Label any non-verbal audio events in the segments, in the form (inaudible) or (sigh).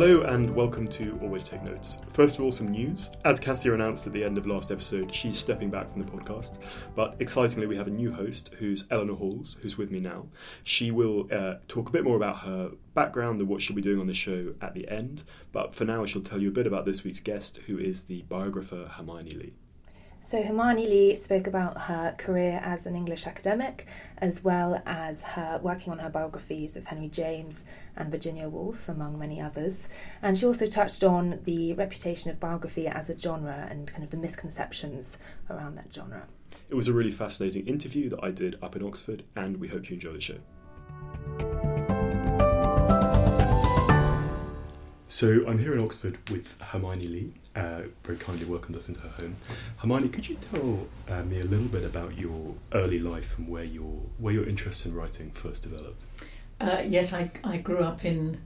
Hello and welcome to Always Take Notes. First of all, some news. As Cassia announced at the end of last episode, she's stepping back from the podcast. But excitingly, we have a new host who's Eleanor Halls, who's with me now. She will uh, talk a bit more about her background and what she'll be doing on the show at the end. But for now, she'll tell you a bit about this week's guest, who is the biographer Hermione Lee. So, Hermione Lee spoke about her career as an English academic, as well as her working on her biographies of Henry James and Virginia Woolf, among many others. And she also touched on the reputation of biography as a genre and kind of the misconceptions around that genre. It was a really fascinating interview that I did up in Oxford, and we hope you enjoy the show. So I'm here in Oxford with Hermione Lee, uh, very kindly welcomed us into her home. Hermione, could you tell uh, me a little bit about your early life and where your where your interest in writing first developed? Uh, yes, I, I grew up in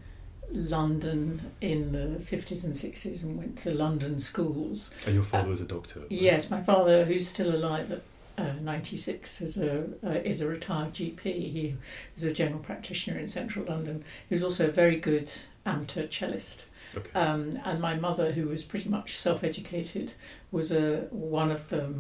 London in the 50s and 60s and went to London schools. And your father was a doctor? Right? Yes, my father, who's still alive at uh, 96, is a, uh, is a retired GP. He was a general practitioner in central London. He was also a very good amateur cellist. Okay. Um, and my mother, who was pretty much self-educated, was a one of the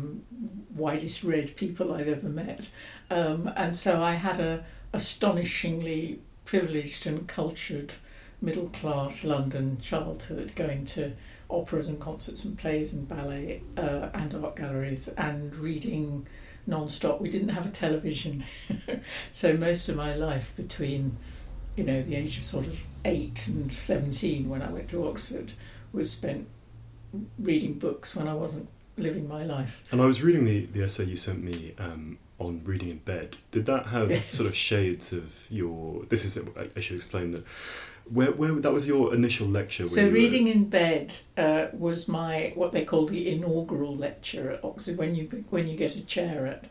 widest read people I've ever met, um, and so I had a astonishingly privileged and cultured middle class London childhood, going to operas and concerts and plays and ballet uh, and art galleries and reading non-stop. We didn't have a television, (laughs) so most of my life between you know, the age of sort of eight and 17 when I went to Oxford was spent reading books when I wasn't living my life. And I was reading the, the essay you sent me um, on reading in bed. Did that have Yes. sort of shades of your? This is I, I should explain that. Where, where that was your initial lecture? So you were- reading in bed uh, was my what they call the inaugural lecture at Oxford. When you when you get a chair at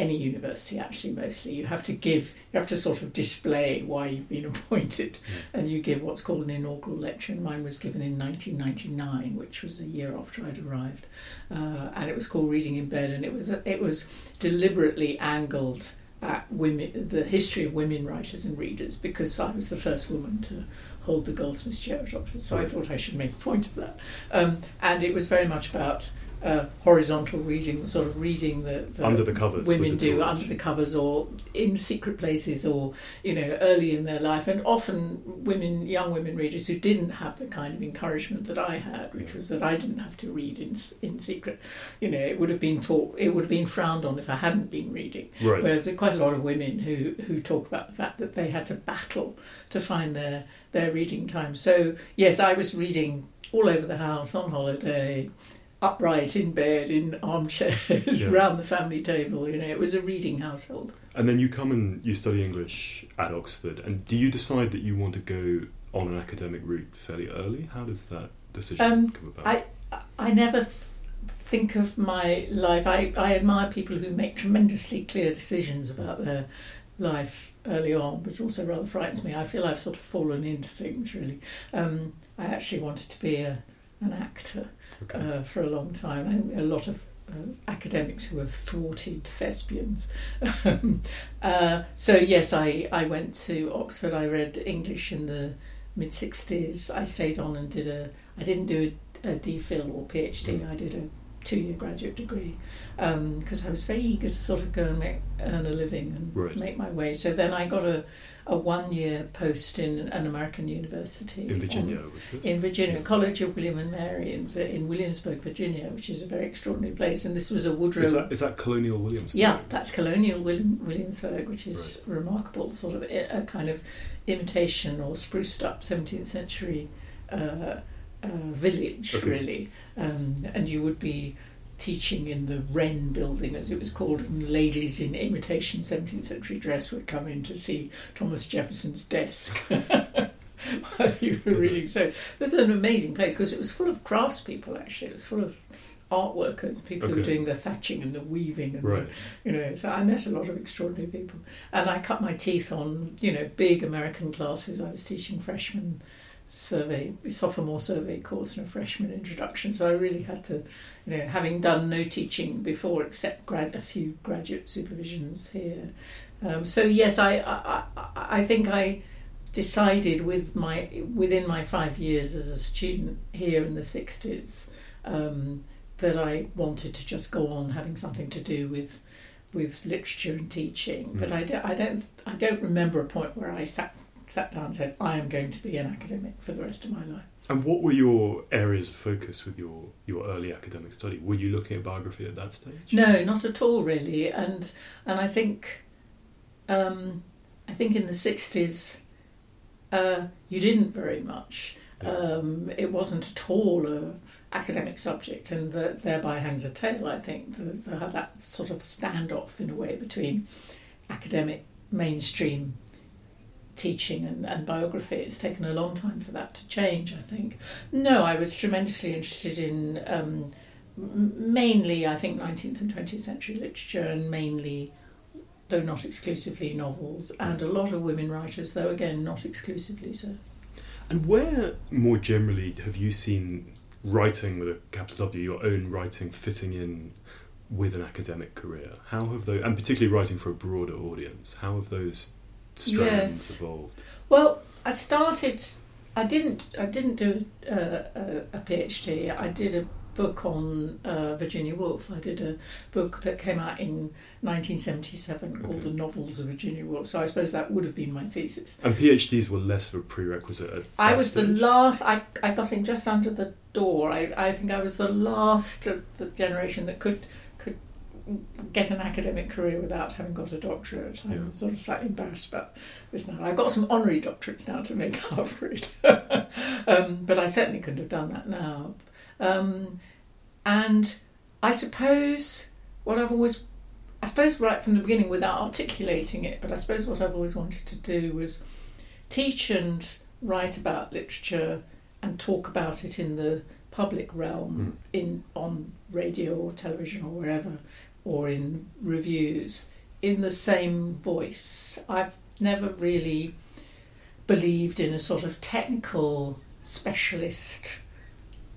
any university, actually, mostly. You have to give you have to sort of display why you've been (laughs) appointed, and you give what's called an inaugural lecture. And mine was given in 1999, which was a year after I'd arrived, uh, and it was called Reading in Bed, and it was it was deliberately angled at women, the history of women writers and readers, because I was the first woman to hold the Goldsmiths Chair at Oxford, so I thought I should make a point of that. Um, and it was very much about uh, horizontal reading, sort of reading that, the Under the covers women the do torch. under the covers or in secret places or you know early in their life, and often women, young women readers who didn't have the kind of encouragement that I had, which Yeah. was that I didn't have to read in in secret. You know, it would have been thought it would have been frowned on if I hadn't been reading. right. Whereas there are quite a lot of women who, who talk about the fact that they had to battle to find their, their reading time. So, yes, I was reading all over the house on holiday, upright in bed, in armchairs, Yeah. round the family table. You know, it was a reading household. And then you come and you study English at Oxford. And do you decide that you want to go on an academic route fairly early? How does that decision Um, come about? I I never th- think of my life. I, I admire people who make tremendously clear decisions about their life early on, which also rather frightens me. I feel I've sort of fallen into things really. Um, I actually wanted to be a, an actor okay. uh, for a long time. A lot of uh, academics who were thwarted thespians. Um, (laughs) uh, so yes, I, I went to Oxford. I read English in the mid '60s. I stayed on and did a. I didn't do a, a DPhil or PhD. I did a two-year graduate degree because I was very eager to sort of go and make, earn a living and Right. make my way. So then I got a, a one-year post in an American university in Virginia, was this? in Virginia, Yeah. College of William and Mary in, in Williamsburg, Virginia, which is a very extraordinary place. And this was a Woodrow. Is that, is that Colonial Williamsburg? yeah, that's Colonial William, Williamsburg, which is remarkable, sort of a, a kind of imitation or spruced up 17th century uh, uh, village, Okay. really. Um, and you would be teaching in the Wren building, as it was called, and ladies in imitation 17th century dress would come in to see Thomas Jefferson's desk. While you were reading, so it was an amazing place because it was full of craftspeople. Actually, it was full of art workers, people who were doing the thatching and the weaving and the you know, so I met a lot of extraordinary people, and I cut my teeth on you know big American classes. I was teaching freshman survey, sophomore survey course, and a freshman introduction. So I really had to, you know, having done no teaching before except grad a few graduate supervisions here. Um, so yes, I, I I think I decided with my within my five years as a student here in the 60s um, that I wanted to just go on having something to do with with literature and teaching. Mm. But I don't, I don't I don't remember a point where I sat sat down and said I am going to be an academic for the rest of my life. And what were your areas of focus with your, your early academic study? Were you looking at biography at that stage? No, not at all, really. And and I think, um, I think in the sixties, uh, you didn't very much. Yeah. Um, it wasn't at all a academic subject, and the, thereby hangs a tale. I think to have that sort of standoff in a way between academic mainstream teaching and, and biography. It's taken a long time for that to change. I think. No, I was tremendously interested in. Um, mainly I think 19th and 20th century literature and mainly though not exclusively novels and a lot of women writers though again not exclusively so And where, more generally, have you seen writing with a capital W, your own writing, fitting in with an academic career? How have those, and particularly writing for a broader audience, how have those strands Yes. evolved? well I started I didn't I didn't do uh, a, a PhD I did a book on uh, Virginia Woolf I did a book that came out in 1977 called Okay. The Novels of Virginia Woolf so I suppose that would have been my thesis And PhDs were less of a prerequisite at I was the last. I, I got in just under the door. I, I think I was the last of the generation that could get an academic career without having got a doctorate. I'm Yeah. sort of slightly embarrassed about this now. I've got some honorary doctorates now to make up for it, (laughs) um, but I certainly couldn't have done that now. Um, and I suppose what I've always I suppose right from the beginning without articulating it, but I suppose what I've always wanted to do was teach and write about literature and talk about it in the public realm in on radio or television or wherever or in reviews in the same voice. I've never really believed in a sort of technical specialist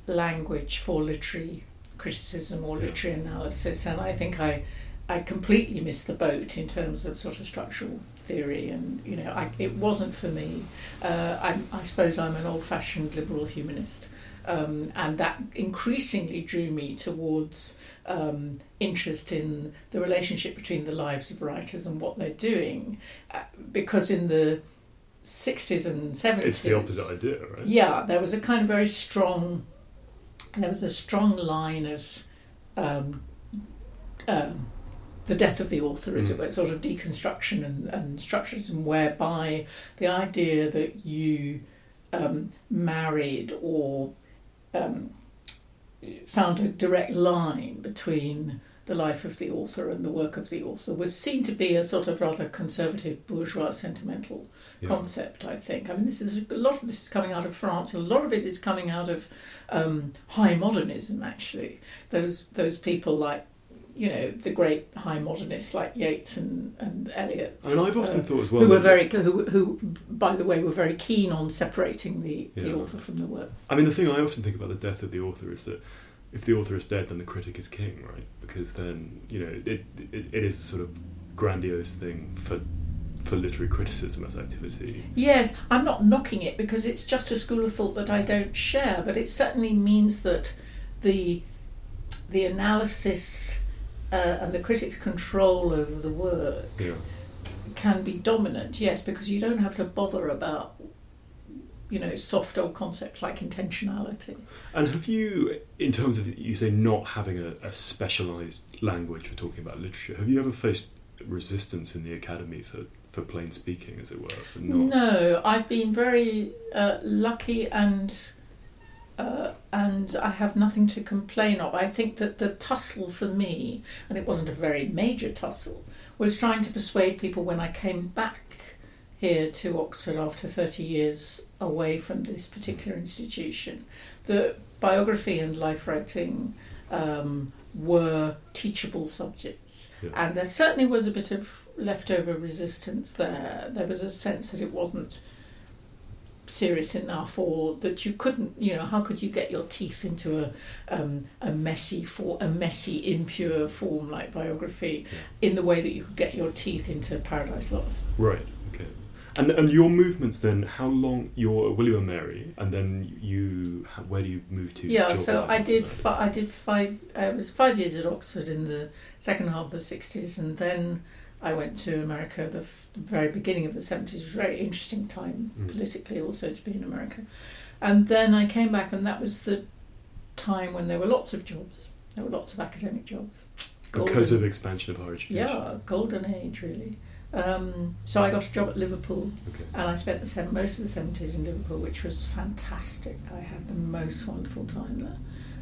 language for literary criticism or literary analysis and I think I I completely missed the boat in terms of sort of structural theory, and you know, I, it wasn't for me. Uh, I'm, I suppose I'm an old-fashioned liberal humanist, um, and that increasingly drew me towards um, interest in the relationship between the lives of writers and what they're doing, uh, because in the 60s and 70s, It's the opposite idea, right? yeah, there was a kind of very strong, there was a strong line of um, um, the death of the author, as it Mm. were, sort of deconstruction and, and structuralism, whereby the idea that you um, married or um, found a direct line between the life of the author and the work of the author was seen to be a sort of rather conservative bourgeois sentimental Yeah. concept, I think. I mean, this is a lot of this is coming out of France, and a lot of it is coming out of um, high modernism. Actually, those those people like you know the great high modernists like Yeats and and Eliot. Mean, I've often uh, thought as well. who were very who, who by the way were very keen on separating the, the author from the work. I mean, the thing I often think about the death of the author is that if the author is dead, then the critic is king, right? Because then you know it it, it is a sort of grandiose thing for for literary criticism as activity. Yes, I'm not knocking it because it's just a school of thought that I don't share, but it certainly means that the the analysis uh, and the critic's control over the work Yeah. can be dominant. Yes, because you don't have to bother about you know soft old concepts like intentionality. And have you, in terms of you say not having a, a specialised language for talking about literature, have you ever faced resistance in the academy for, for plain speaking, as it were? For not, No, I've been very uh, lucky and uh, and I have nothing to complain of. I think that the tussle for me, and it wasn't a very major tussle, was trying to persuade people when I came back here to Oxford after 30 years away from this particular institution that biography and life writing um, were teachable subjects. Yeah. And there certainly was a bit of leftover resistance there. There was a sense that it wasn't serious enough or that you couldn't you know how could you get your teeth into a um, a messy for a messy impure form like biography in the way that you could get your teeth into paradise lost Right. Okay. And and your movements then? How long? You're William and Mary, and then you. Where do you move to? Yeah, so I did. Fi- I did five. Uh, it was five years at Oxford in the second half of the sixties, and then I went to America. The, f- the very beginning of the seventies It was a very interesting time Mm. politically, also to be in America. And then I came back, and that was the time when there were lots of jobs. There were lots of academic jobs. because of expansion of higher education. yeah, golden age really. Um, so I got a job at Liverpool, Okay. and I spent the seven, most of the seventies in Liverpool, which was fantastic. I had the most wonderful time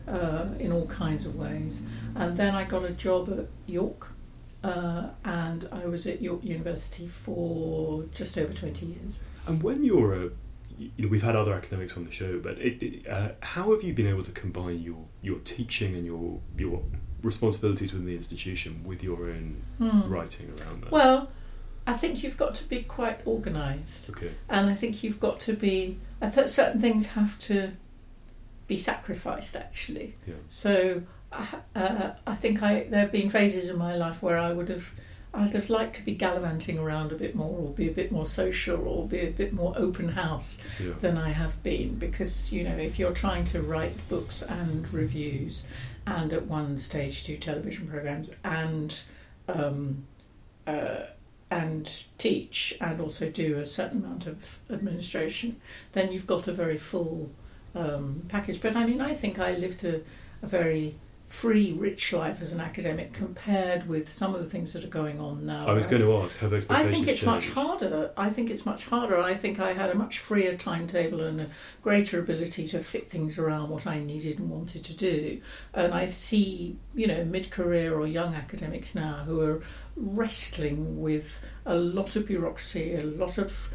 there, uh, in all kinds of ways. And then I got a job at York, uh, and I was at York University for just over twenty years. And when you're a, you know, we've had other academics on the show, but it, it, uh, how have you been able to combine your your teaching and your your responsibilities within the institution with your own Hmm. writing around that? Well, I think you've got to be quite organised. okay. and I think you've got to be. I thought certain things have to be sacrificed actually. Yeah. So uh, I think I there have been phases in my life where I would have. I'd have liked to be gallivanting around a bit more, or be a bit more social, or be a bit more open house Yeah. than I have been. Because you know, if you're trying to write books and reviews, and at one stage do television programs and um, uh, and teach, and also do a certain amount of administration, then you've got a very full um, package. But I mean, I think I lived a, a very free, rich life as an academic compared with some of the things that are going on now. I was going to ask, have I think it's much harder. I think it's much harder. I think I had a much freer timetable and a greater ability to fit things around what I needed and wanted to do. And I see, you know, mid-career or young academics now who are wrestling with a lot of bureaucracy, a lot of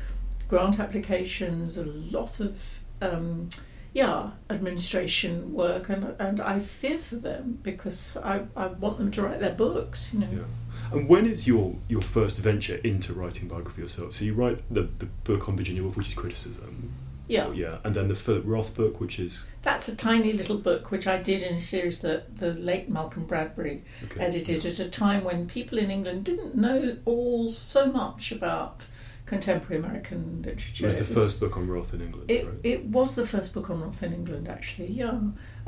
grant applications, a lot of um, yeah administration work, and and I fear for them because I, I want them to write their books. You know. Yeah. And when is your your first venture into writing biography yourself? So you write the, the book on Virginia Woolf, which is criticism. Yeah. Yeah. And then the Philip Roth book, which is That's a tiny little book which I did in a series that the late Malcolm Bradbury okay. edited at a time when people in England didn't know all so much about contemporary American literature. It was the It first book on Roth in England, It, right? it was the first book on Roth in England, actually, yeah.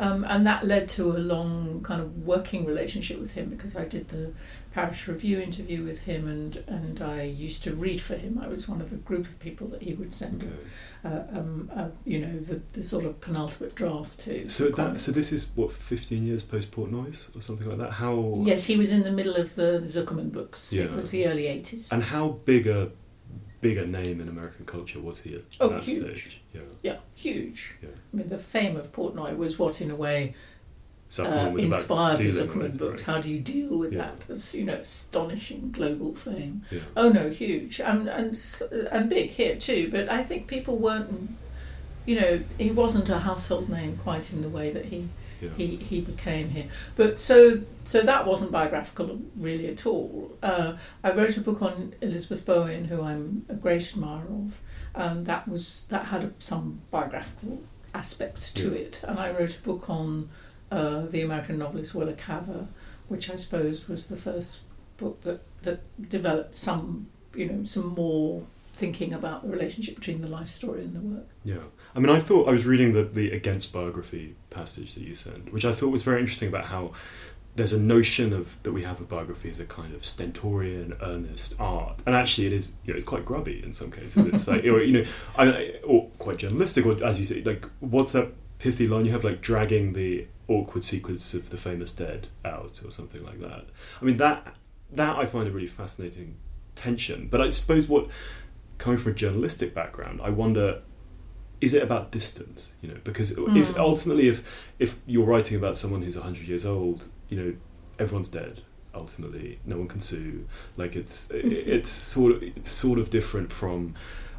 Um, and that led to a long kind of working relationship with him because I did the Paris Review interview with him and, and I used to read for him. I was one of the group of people that he would send, Okay. uh, um, uh, you know, the, the sort of penultimate draft to. So that so this is what fifteen years post Portnoy's or something like that. How Yes, he was in the middle of the Zuckerman books. Yeah. It was the early 80s. and how big a big a name in American culture was he at Oh, that huge. stage? Yeah. Yeah, huge. Yeah. I mean, the fame of Portnoy was what, in a way, uh, inspired the Zuckerman books. right? How do you deal with Yeah. that? As you know, astonishing global fame. Yeah. Oh no, huge and and and big here too. But I think people weren't, you know, he wasn't a household name quite in the way that he Yeah. he, he became here. But so so that wasn't biographical really at all. Uh, I wrote a book on Elizabeth Bowen, who I'm a great admirer of. Um, that was that had some biographical aspects to Yeah. it, and I wrote a book on uh, the American novelist Willa Cather, which I suppose was the first book that that developed some you know some more thinking about the relationship between the life story and the work. Yeah. I mean, I thought I was reading the, the against biography passage that you sent, which I thought was very interesting about how there's a notion of that we have of biography as a kind of stentorian, earnest art, and actually it is. You know, it's quite grubby in some cases. It's like or, you know, I, or quite journalistic, or as you say, like what's that pithy line you have, like dragging the awkward sequence of the famous dead out, or something like that. I mean that that I find a really fascinating tension. But I suppose what coming from a journalistic background, I wonder is it about distance you know because if Mm. ultimately if if you're writing about someone who's 100 years old you know everyone's dead ultimately no one can sue like it's it's sort of it's sort of different from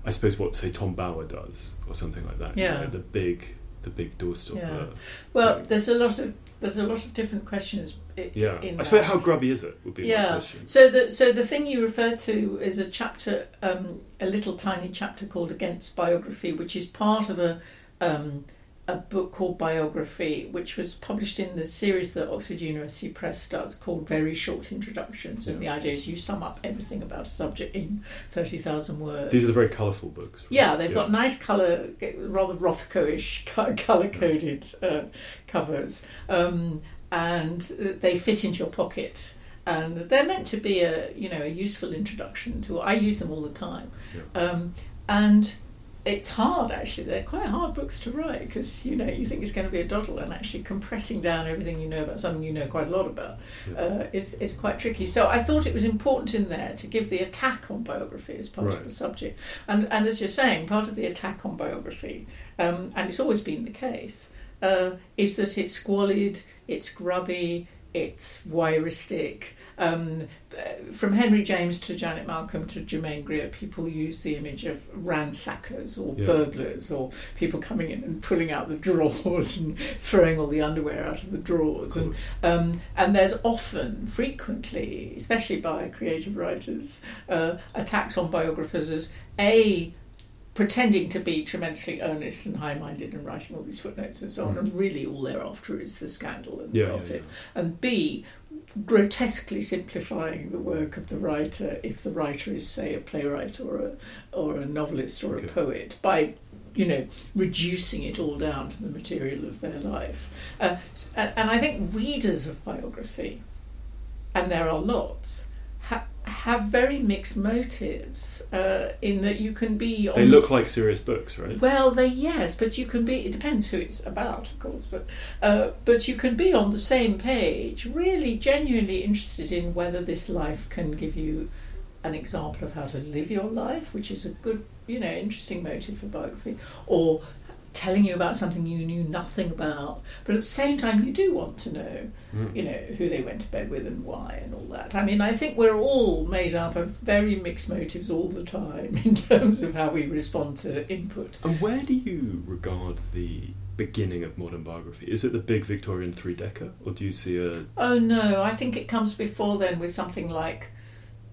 i suppose what say tom bower does or something like that you Yeah. know, the big the big doorstopper Yeah. Well, thing. there's a lot of there's a lot of different questions. yeah in i suppose how grubby is it would be my Yeah. question So the so the thing you refer to is a chapter, um, a little tiny chapter called "Against Biography," which is part of a um, a book called Biography, which was published in the series that Oxford University Press does called Very Short Introductions. And the idea is you sum up everything about a subject in 30,000 words. These are the very colourful books. right? Yeah, they've got nice colour, rather Rothko-ish (laughs) colour-coded uh, covers, um, and they fit into your pocket. And they're meant to be a you know a useful introduction to. I use them all the time, Yeah. um, and it's hard actually. They're quite hard books to write because you know you think it's going to be a doddle, and actually compressing down everything you know about something you know quite a lot about Yeah. uh, is is quite tricky. So I thought it was important in there to give the attack on biography as part Right. of the subject, and and as you're saying, part of the attack on biography, um, and it's always been the case, uh, is that it's squalid, it's grubby, it's voyeuristic. Um, from Henry James to Janet Malcolm to Germaine Greer, people use the image of ransackers or Yeah. burglars or people coming in and pulling out the drawers and throwing all the underwear out of the drawers. And, um, and there's often, frequently, especially by creative writers, uh, attacks on biographers as A, pretending to be tremendously earnest and high minded and writing all these footnotes and so on, Mm. and really all they're after is the scandal and the Yeah, gossip. yeah. And B, grotesquely simplifying the work of the writer if the writer is, say, a playwright or a, or a novelist or Okay. a poet by you know, reducing it all down to the material of their life. Uh, and, I think readers of biography, and there are lots, have very mixed motives uh, in that you can be. They look s- like serious books, right? well, they yes, but you can be. It depends who it's about, of course. But uh, but you can be on the same page, really genuinely interested in whether this life can give you an example of how to live your life, which is a good, you know, interesting motive for biography, or telling you about something you knew nothing about. But at the same time, you do want to know, Mm. you know, who they went to bed with and why and all that. I mean, I think we're all made up of very mixed motives all the time (laughs) in terms of how we respond to input. And where do you regard the beginning of modern biography? Is it the big Victorian three decker, or do you see a Oh no, I think it comes before then with something like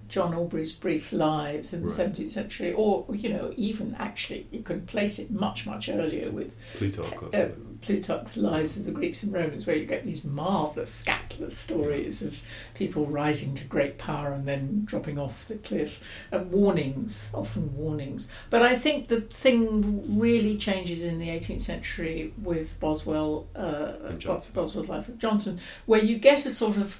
John Aubrey's brief lives in the Right. 17th century, or you know, even actually you can place it much much earlier with Plutarch? uh. Plutarch's Lives of the Greeks and Romans, where you get these marvelous scandalous stories of people rising to great power and then dropping off the cliff, and warnings, often warnings. But I think the thing really changes in the 18th century with Boswell, uh, And Bo- Johnson. Boswell's Life of Johnson, where you get a sort of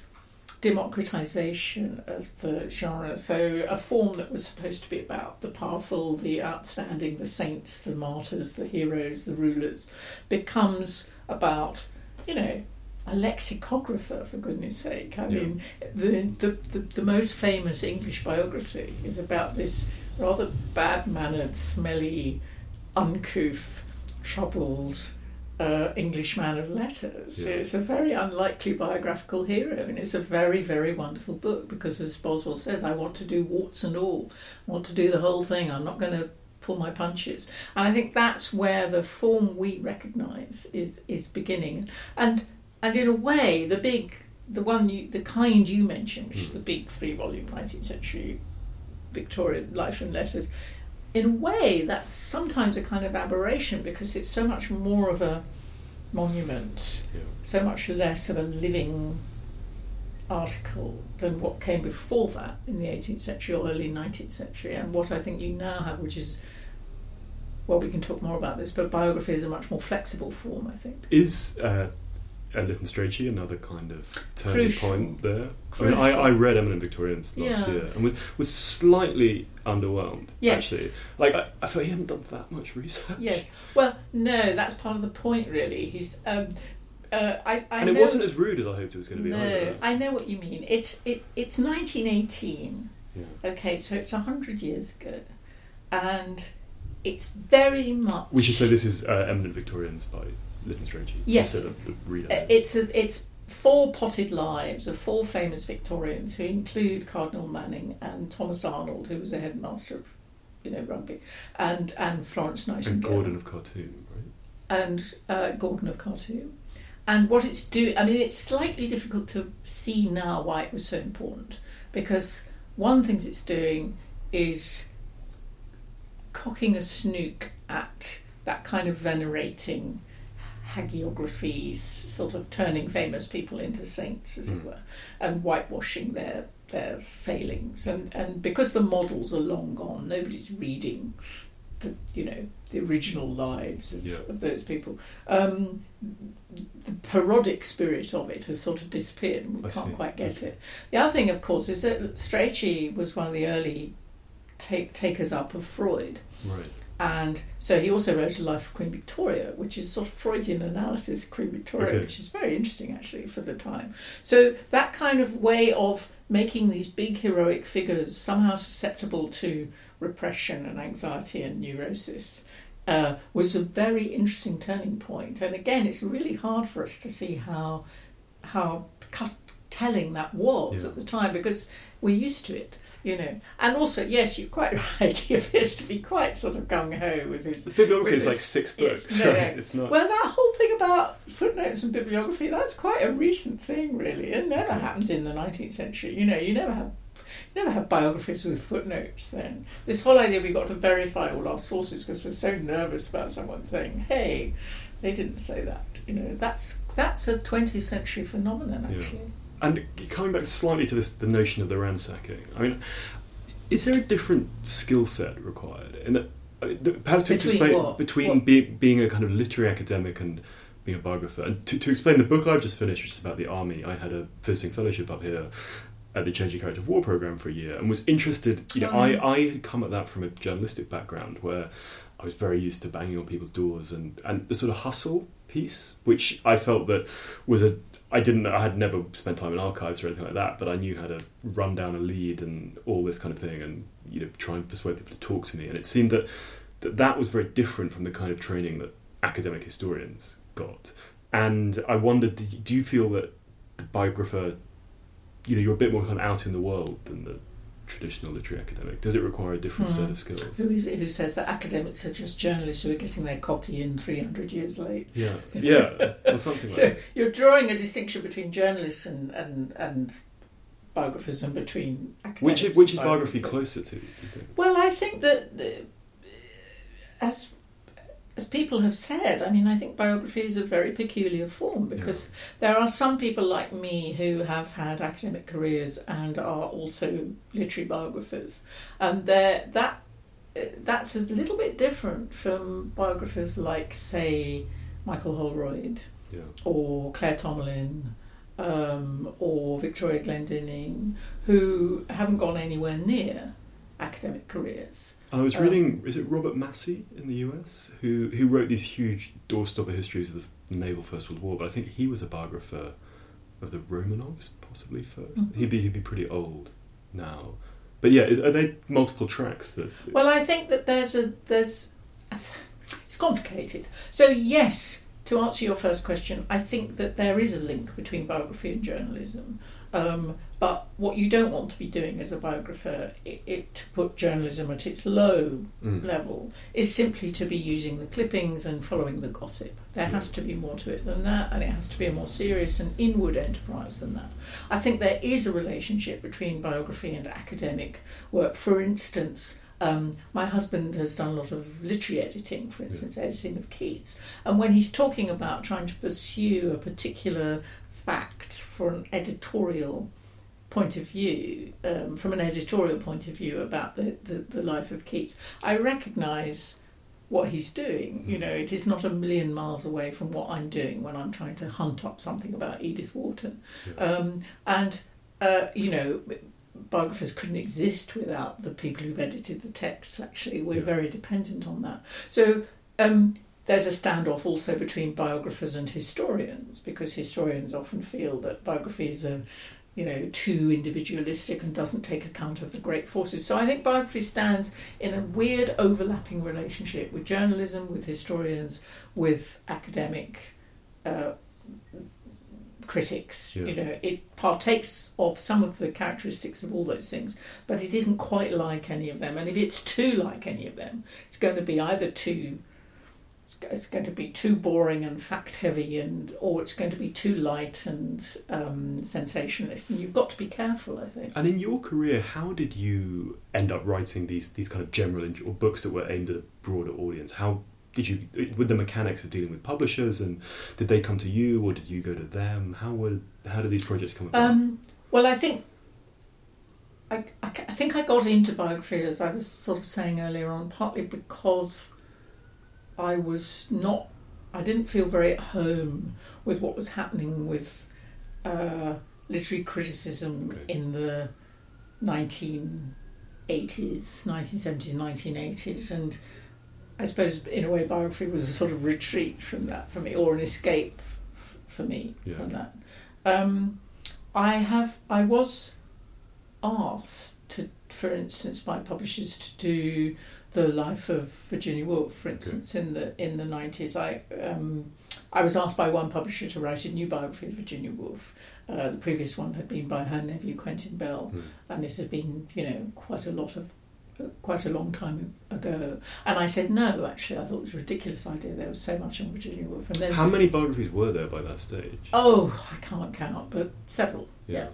democratization of the genre. So a form that was supposed to be about the powerful, the outstanding, the saints, the martyrs, the heroes, the rulers, becomes about, you know, a lexicographer for goodness sake. I Yeah. mean, the, the the the most famous English biography is about this rather bad-mannered, smelly, uncouth, troubled uh, English man of letters. Yeah. It's a very unlikely biographical hero, and it's a very, very wonderful book because, as Boswell says, I want to do warts and all. I want to do the whole thing. I'm not going to pull my punches. And I think that's where the form we recognise is is beginning. And and in a way, the big, the one you, the kind you mentioned, which is the big three-volume 19th century Victorian life and letters. In a way, that's sometimes a kind of aberration because it's so much more of a monument, Yeah. so much less of a living article than what came before that in the 18th century or early 19th century, and what I think you now have, which is well, we can talk more about this, but biography is a much more flexible form, I think. Is uh, Lytton Strachey another kind of turning Crucial. point there? I mean, I, I read Eminent Victorians last Yeah. year and was was slightly underwhelmed. Yes. Actually, like I, I thought he hadn't done that much research. Yes. Well, no, that's part of the point, really. He's. Um, uh, I, I and it know, wasn't as rude as I hoped it was going to be. No, either. I know what you mean. It's it, it's 1918. Yeah. Okay, so it's hundred years ago, and it's very much. We should say this is uh, Eminent Victorians by Lytton Strachey. Yes. Of the. Uh, It's a, it's four potted lives of four famous Victorians who include Cardinal Manning and Thomas Arnold, who was a headmaster of, you know, rugby, and and Florence Nightingale and Gordon of Khartoum, right? and uh, Gordon of Khartoum. And what it's doing, I mean, it's slightly difficult to see now why it was so important because one of the things it's doing is cocking a snook at that kind of venerating hagiographies, sort of turning famous people into saints, as Mm. it were, and whitewashing their their failings. And and because the models are long gone, nobody's reading the you know the original lives of, Yeah. of those people. Um, the parodic spirit of it has sort of disappeared, and we I can't see. quite get it. The other thing, of course, is that Strachey was one of the early take, takers up of Freud. Right. And so he also wrote A Life of Queen Victoria, which is sort of Freudian analysis of Queen Victoria, Okay. which is very interesting actually for the time. So that kind of way of making these big heroic figures somehow susceptible to repression and anxiety and neurosis uh, was a very interesting turning point. And again, it's really hard for us to see how how cut, telling that was Yeah. at the time because we're used to it. You know, and also, yes, you're quite (laughs) right. He appears to be quite sort of gung ho with his The bibliography is like this- six yes, books, no, right? no. It's not. Well, that whole thing about footnotes and bibliography, that's quite a recent thing, really. It never Okay. happened in the 19th century. You know, you never have. You never have biographies with footnotes then. This whole idea we got to verify all our sources because we're so nervous about someone saying, hey, they didn't say that. You know, that's that's a 20th century phenomenon, Yeah. And coming back slightly to this, the notion of the ransacking. I mean, is there a different skill set required? In that, I mean, the- perhaps to Between explain what? between What? Being, being a kind of literary academic and being a biographer, and to, to explain the book I've just finished, which is about the army. I had a visiting fellowship up here at the Changing Character of War program for a year, and was interested. You know, Oh. I I had come at that from a journalistic background where I was very used to banging on people's doors and and the sort of hustle piece, which I felt that was a I didn't I had never spent time in archives or anything like that, but I knew how to run down a lead and all this kind of thing, and you know try and persuade people to talk to me. And it seemed that that, that was very different from the kind of training that academic historians got. And I wondered, do you, feel that the biographer, you know, you're a bit more kind of out in the world than the traditional literary academic? Does it require a different set Mhm. of skills? Who is it who says that academics are just journalists who are getting their copy in 300 years late? Yeah, (laughs) yeah, or something like So that. you're drawing a distinction between journalists and, and, and biographers and between academics. Which which is biography closer to? Do you think? Well, I think that uh, as as people have said, I mean, I think biography is a very peculiar form because there are some people like me who have had academic careers and are also literary biographers, and they're- that uh, that's a little bit different from biographers like, say, Michael Holroyd Yeah. or Claire Tomalin um, or Victoria Glendinning, who haven't gone anywhere near academic careers. I was Um, reading, is it Robert Massie in the US who who wrote these huge doorstopper histories of the naval First World War? But I think he was a biographer of the Romanovs, possibly 1st Mhm. He'd be he'd be pretty old now. But yeah, are they multiple tracks that? Well, I think that there's a there's (laughs) it's complicated. So yes, to answer your first question, I think that there is a link between biography and journalism. Um, but what you don't want to be doing as a biographer, it, it, to put journalism at its low Mm. level is simply to be using the clippings and following the gossip. There has to be more to it than that, and it has to be a more serious and inward enterprise than that. I think there is a relationship between biography and academic work. For instance, um, my husband has done a lot of literary editing, for instance, editing of Keats, and when he's talking about trying to pursue a particular fact for an editorial point of view, um, from an editorial point of view about the, the, the life of Keats, I recognise what he's doing. You know, it is not a million miles away from what I'm doing when I'm trying to hunt up something about Edith Wharton. Yeah. Um, and, uh, you know, biographers couldn't exist without the people who've edited the texts, actually. We're Yeah. very dependent on that. So, um, there's a standoff also between biographers and historians because historians often feel that biographies are you know too individualistic and doesn't take account of the great forces. So i think biography stands in a weird overlapping relationship with journalism with historians with academic uh, critics. Yeah. you know it partakes of some of the characteristics of all those things but it isn't quite like any of them. And if it's too like any of them it's going to be either too it's, it's going to be too boring and fact heavy and or it's going to be too light and um, sensationalist and you've got to be careful i think And in your career, how did you end up writing these these kind of general or books that were aimed at a broader audience? How did you with the mechanics of dealing with publishers and did they come to you or did you go to them? How would how did these projects come about? Um, well, I think I, I, I think I got into biography as I was sort of saying earlier on, partly because I was not, I didn't feel very at home with what was happening with uh, literary criticism Okay. in the 1980s, 1970s, 1980s, and I suppose in a way biography was a sort of retreat from that for me, or an escape f- for me Yeah. from that. Um, I have, I was asked to, for instance, by publishers to do the life of Virginia Woolf, for instance, in the in the nineties. I um, I was asked by one publisher to write a new biography of Virginia Woolf. Uh, the previous one had been by her nephew Quentin Bell, Hmm. and it had been you know quite a lot of uh, quite a long time ago. And I said no. Actually, I thought it was a ridiculous idea. There was so much on Virginia Woolf, and then How many biographies were there by that stage? Oh, I can't count, but several. Yeah. Yeah.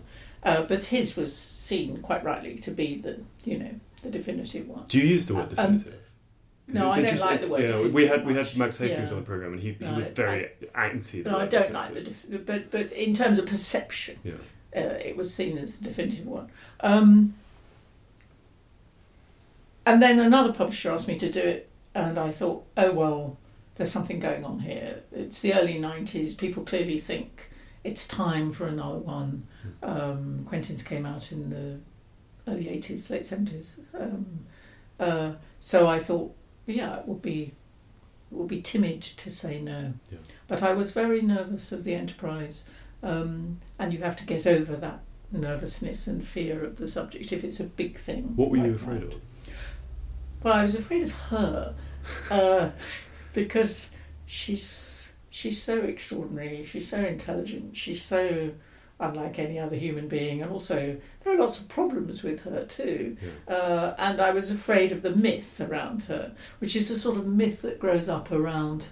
Uh, but his was seen quite rightly to be the you know the definitive one. Do you use the word Um, no, I don't like the word Yeah, we definitive had we had. Max Hastings Yeah. on the program, and he, he No, was I- very anti. no, I don't like the def- but but in terms of perception, Yeah. uh, it was seen as a definitive one. Um, and then another publisher asked me to do it, and I thought, oh well, there's something going on here. It's the early '90s. People clearly think it's time for another one. Um, Quentin's came out in the early '80s, late '70s. Um, uh, so I thought, yeah, it would be it would be timid to say no. Yeah. But I was very nervous of the enterprise, um, and you have to get over that nervousness and fear of the subject if it's a big thing. What were you afraid that. of? Well, I was afraid of her uh, because she's she's so extraordinary. She's so intelligent. She's so unlike any other human being, and also there are lots of problems with her too. Yeah. Uh, and I was afraid of the myth around her, which is a sort of myth that grows up around.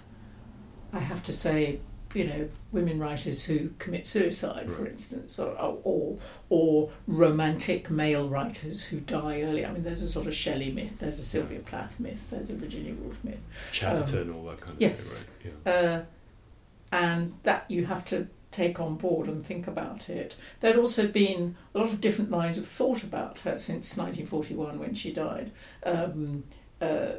I have to say, you know, women writers who commit suicide, for instance, or, or or romantic male writers who die early. I mean, there's a sort of Shelley myth, there's a Sylvia Plath myth, there's a Virginia Woolf myth, Chatterton, all that kind of Um, yes. thing, right? uh, and that you have to take on board and think about it. There'd also been a lot of different lines of thought about her since 1941 when she died. Um, uh,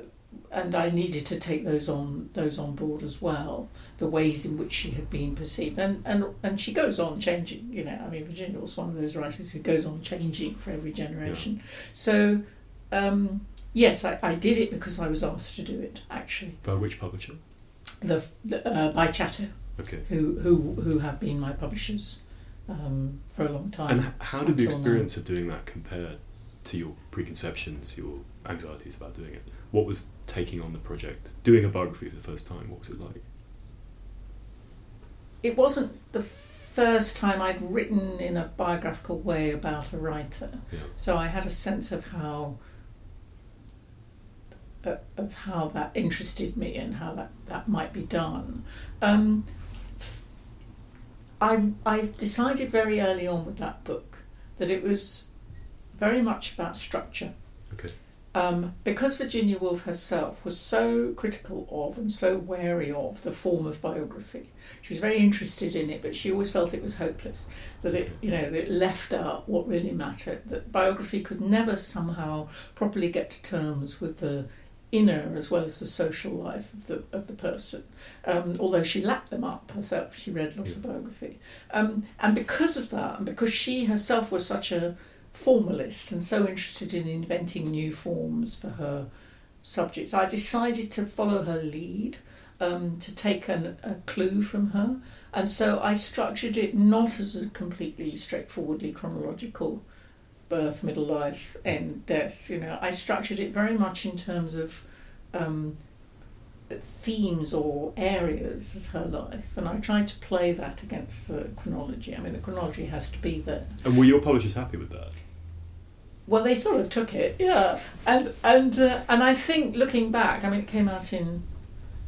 and I needed to take those on those on board as well, the ways in which she had been perceived, and and and she goes on changing. You know, I mean, Virginia was one of those writers who goes on changing for every generation. So, um, yes, I, I did it because I was asked to do it. Actually, By which publisher? the, the uh, by Chatto Okay. who who who have been my publishers um, for a long time. And how did the until now. experience of doing that compare to your preconceptions, your anxieties about doing it? What was taking on the project, doing a biography for the first time? What was it like? it wasn't the first time I'd written in a biographical way about a writer, Yeah. so I had a sense of how uh, of how that interested me and how that, that might be done. Um, I I decided very early on with that book that it was very much about structure. Okay. um, because Virginia Woolf herself was so critical of and so wary of the form of biography, she was very interested in it, but she always felt it was hopeless. That it, you know, that it left out what really mattered. That biography could never somehow properly get to terms with the inner as well as the social life of the of the person. Um, although she lapped them up herself, she read lots of biography, um, and because of that, and because she herself was such a formalist and so interested in inventing new forms for her subjects, I decided to follow her lead, um, to take an, a clue from her, and so I structured it not as a completely straightforwardly chronological birth, middle life, and death. You know, I structured it very much in terms of um, themes or areas of her life, and I tried to play that against the chronology. I mean, the chronology has to be there. And were your publishers happy with that? Well, they sort of took it, yeah, and and uh, and I think looking back, I mean, it came out in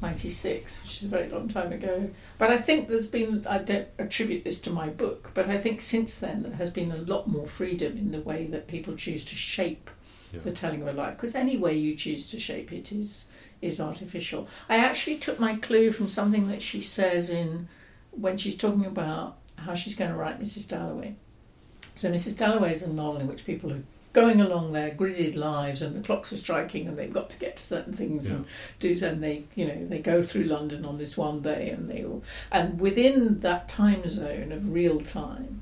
'96, which is a very long time ago. But I think there's been I don't attribute this to my book, but I think since then there has been a lot more freedom in the way that people choose to shape Yeah. the telling of a life. Because any way you choose to shape it is is artificial. I actually took my clue from something that she says in when she's talking about how she's going to write Mrs. Dalloway. So Mrs. Dalloway is a novel in which people are going along their gridded lives and the clocks are striking and they've got to get to certain things Yeah. and do and they you know they go through London on this one day and they all and within that time zone of real time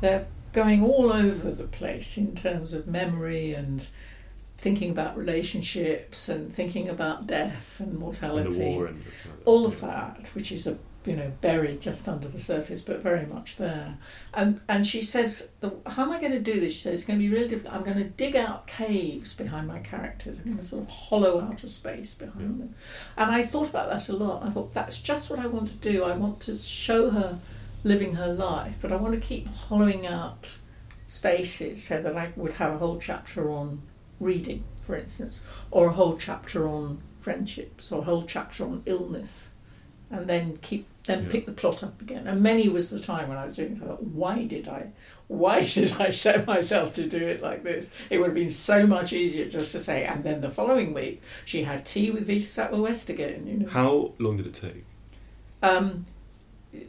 they're going all over the place in terms of memory and thinking about relationships and thinking about death and mortality And and all of that, which is a you know buried just under the surface, but very much there. And and she says, the, "How am I going to do this?" She says, "It's going to be really difficult. I'm going to dig out caves behind my characters. I'm going to sort of hollow out a space behind them." And I thought about that a lot. I thought that's just what I want to do. I want to show her living her life, but I want to keep hollowing out spaces so that I would have a whole chapter on reading, for instance, or a whole chapter on friendships, or a whole chapter on illness, and then keep then Yeah. pick the plot up again. And many was the time when I was doing it. I thought, why did I, why (laughs) did I set myself to do it like this? It would have been so much easier just to say. And then the following week, she had tea with Vita Sackville West again. You know, How long did it take? um,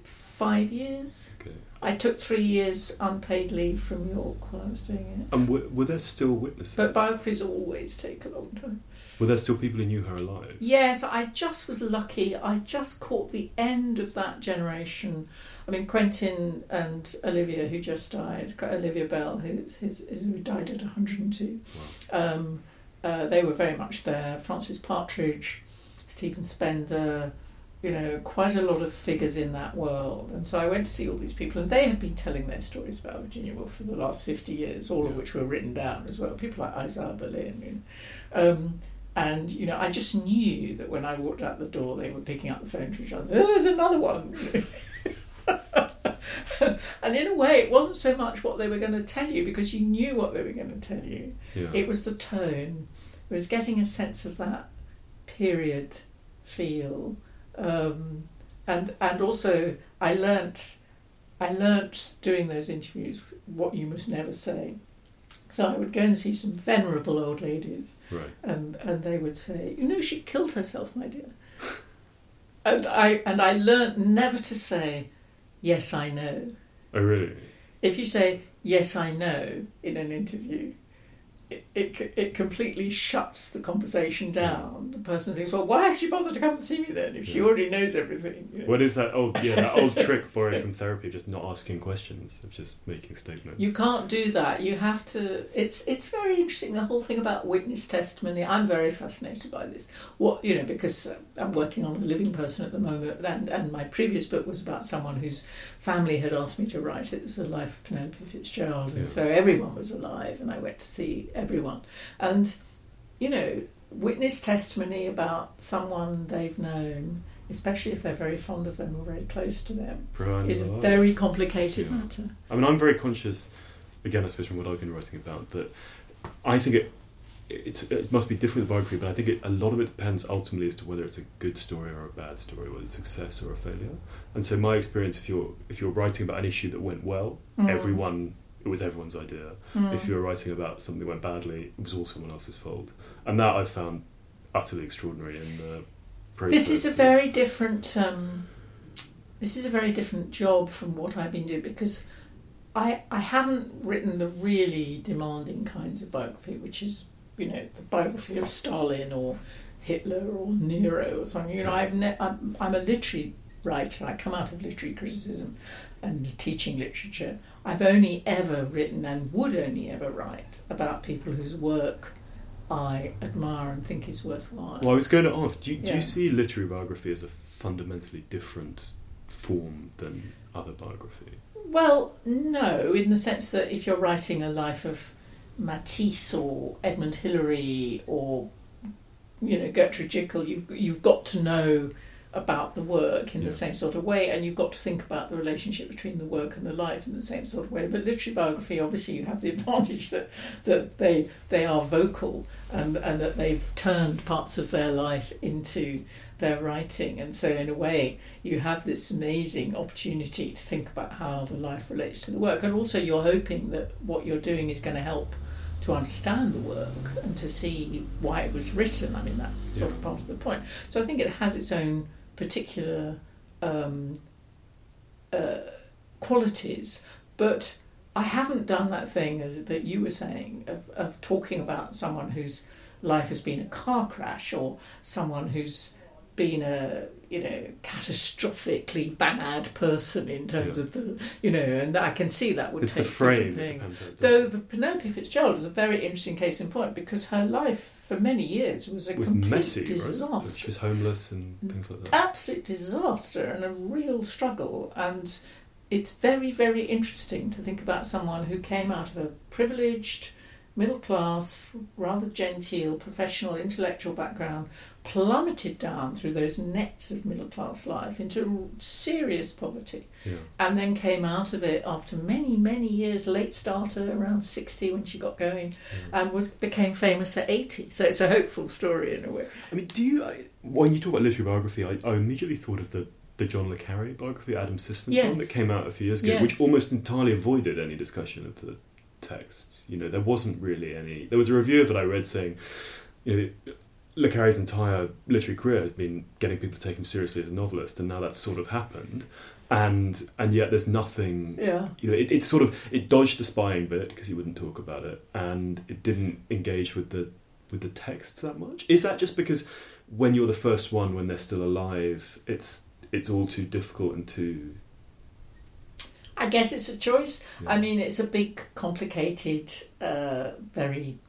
five years. I took three years unpaid leave from York while I was doing it. And were, were there still witnesses? But biographies always take a long time. Were there still people who knew her alive? Yes, I just was lucky. I just caught the end of that generation. I mean, Quentin and Olivier, who just died, Olivier Bell, who's, who's, who died at 102, um, uh, they were very much there. Frances Partridge, Stephen Spender, you know, quite a lot of figures in that world. And so I went to see all these people, and they had been telling their stories about Virginia Woolf for the last 50 years, all of which were written down as well. People like Isaiah Berlin. You know. um, and, you know, I just knew that when I walked out the door, they were picking up the phone to each other. Oh, there's another one. (laughs) and in a way, it wasn't so much what they were going to tell you because you knew what they were going to tell you. Yeah. It was the tone. It was getting a sense of that period feel, um, and and also I learnt, I learnt doing those interviews what you must never say. So I would go and see some venerable old ladies, right. and and they would say, "You know, she killed herself, my dear." (laughs) and I and I learnt never to say, "Yes, I know." Oh, really? If you say "Yes, I know" in an interview, it, it it completely shuts the conversation down. The person thinks, "Well, why has she bothered to come and see me then if she Yeah. already knows everything?" you know? What is that old, yeah, that old (laughs) trick borrowed from therapy of just not asking questions, of just making statements? You can't do that. You have to. It's it's very interesting. The whole thing about witness testimony. I'm very fascinated by this. What you know, because uh, I'm working on a living person at the moment, and and my previous book was about someone whose family had asked me to write. It was the life of Penelope Fitzgerald, and Yeah. so everyone was alive, and I went to see everyone, and you know, witness testimony about someone they've known. Especially if they're very fond of them or very close to them, Brian is a very complicated Yeah. matter. I mean, I'm very conscious, again, I suppose from what I've been writing about, that I think it it's, it must be different with biography, but I think it, a lot of it depends ultimately as to whether it's a good story or a bad story, whether it's success or a failure. And so, my experience, if you're if you're writing about an issue that went well, Mm. everyone it was everyone's idea. Mm. If you were writing about something that went badly, it was all someone else's fault, and that I've found utterly extraordinary in the process. This is a very different. Um, this is a very different job from what I've been doing because I I haven't written the really demanding kinds of biography, which is you know the biography of Stalin or Hitler or Nero or something. You know, I've ne- I'm, I'm a literary writer. I come out of literary criticism and teaching literature. I've only ever written and would only ever write about people whose work I admire and think is worthwhile. Well, I was going to ask, do you, do you see literary biography as a fundamentally different form than other biography? Well, no, in the sense that if you're writing a life of Matisse or Edmund Hillary or you know Gertrude Jekyll, you've you've got to know about the work in Yeah. the same sort of way, and you've got to think about the relationship between the work and the life in the same sort of way. But literary biography, obviously, you have the (laughs) advantage that that they they are vocal and and that they've turned parts of their life into their writing, and so in a way, you have this amazing opportunity to think about how the life relates to the work, and also you're hoping that what you're doing is going to help to understand the work and to see why it was written. I mean, that's sort Yeah. of part of the point. So I think it has its own particular um, uh, qualities, but I haven't done that thing that you were saying of, of talking about someone whose life has been a car crash or someone who's been a you know catastrophically bad person in terms Yeah. of the you know and I can see that would It's the take frame. that things. on Though the Penelope Fitzgerald is a very interesting case in point because her life for many years was a was complete messy, right? disaster She was homeless and mm. things like that. absolute disaster and a real struggle. And it's very, very interesting to think about someone who came out of a privileged, middle class, rather genteel, professional, intellectual background, plummeted down through those nets of middle class life into serious poverty, Yeah. and then came out of it after many, many years, late starter, around 60 when she got going, and was became famous at 80. So it's a hopeful story in a way. I mean, do you? I, when you talk about literary biography, I, I immediately thought of the the John le Carre biography, Adam Sisman's Yes. one that came out a few years ago, Yes. which almost entirely avoided any discussion of the text. You know, there wasn't really any. There was a review that I read saying, you know, le Carre's entire literary career has been getting people to take him seriously as a novelist, and now that's sort of happened. And and yet there's nothing Yeah. you know, it, it sort of it dodged the spying bit because he wouldn't talk about it, and it didn't engage with the with the texts that much. Is that just because when you're the first one, when they're still alive, it's it's all too difficult and too. I guess it's a choice. you I mean, it's a big, complicated, uh, very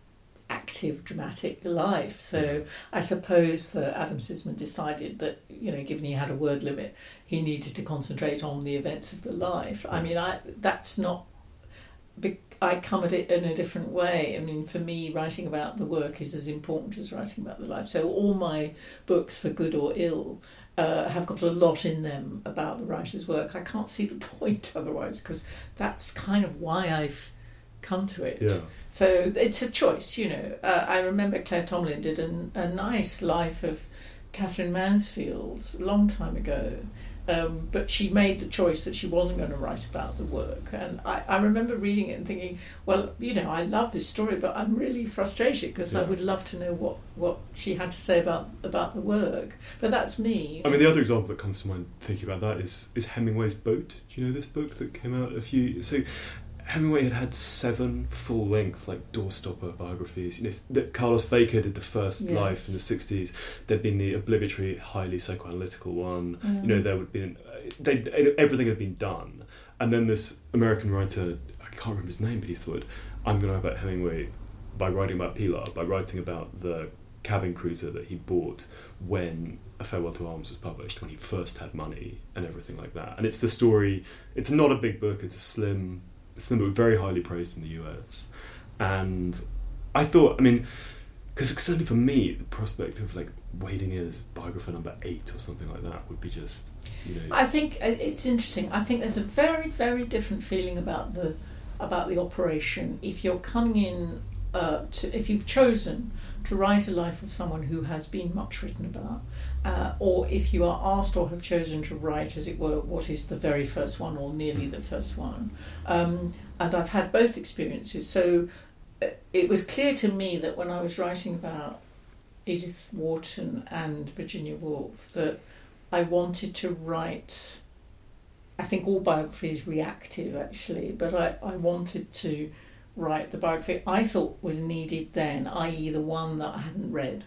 active, dramatic life. So I suppose that Adam Sisman decided that, you know, given he had a word limit, he needed to concentrate on the events of the life. I mean, I that's not. I come at it in a different way. I mean, for me, writing about the work is as important as writing about the life. So all my books, for good or ill, uh, have got a lot in them about the writer's work. I can't see the (laughs) point otherwise because that's kind of why I've come to it. yeah, So it's a choice, you know. Uh, I remember Claire Tomalin did a, a nice life of Katherine Mansfield a long time ago, um, but she made the choice that she wasn't going to write about the work. And I, I remember reading it and thinking, well, you know, I love this story, but I'm really frustrated because I would love to know what, what she had to say about, about the work. But that's me. I mean, the other example that comes to mind thinking about that is is Hemingway's Boat. Do you know this book that came out a few? So Hemingway had had seven full length like doorstopper biographies. You know, that Carlos Baker did the first Yes. life in the sixties. There'd been the obligatory, highly psychoanalytical one. Mm. You know, there would be they everything had been done, and then this American writer I can't remember his name, but he thought I'm going to write about Hemingway by writing about Pilar, by writing about the cabin cruiser that he bought when A Farewell to Arms was published, when he first had money and everything like that. And it's the story. It's not a big book. It's a slim, book, very highly praised in the US. And I thought, I mean, because certainly for me, the prospect of like waiting in as biographer number eight or something like that would be just, you know. I think uh, it's interesting. I think there's a very, very different feeling about the about the operation if you're coming in uh, to if you've chosen to write a life of someone who has been much written about, uh, or if you are asked or have chosen to write, as it were, what is the very first one or nearly the first one. Um, and I've had both experiences. So uh, it was clear to me that when I was writing about Edith Wharton and Virginia Woolf that I wanted to write. I think all biography is reactive actually, but I, I wanted to write the biography I thought was needed then, i.e., the one that I hadn't read.